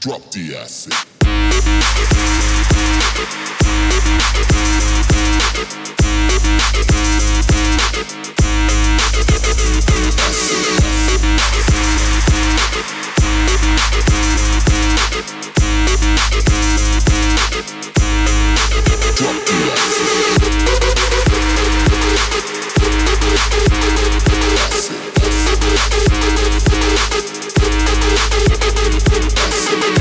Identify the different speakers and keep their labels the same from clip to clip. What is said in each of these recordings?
Speaker 1: Drop the acid. Drop the
Speaker 2: acid. acid. Sim.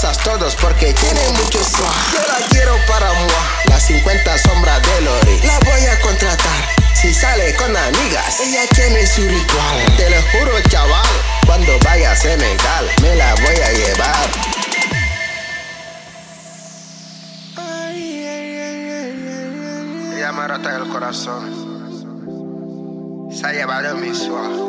Speaker 2: todos porque tiene mucho fla. Yo la quiero para moi, las 50 sombras de Lori. La voy a contratar si sale con amigas. Ella tiene su ritual. Te lo juro, chaval, cuando vaya a Senegal me la voy a llevar. Ella me rota el corazón. Se ha llevado mi
Speaker 3: suave.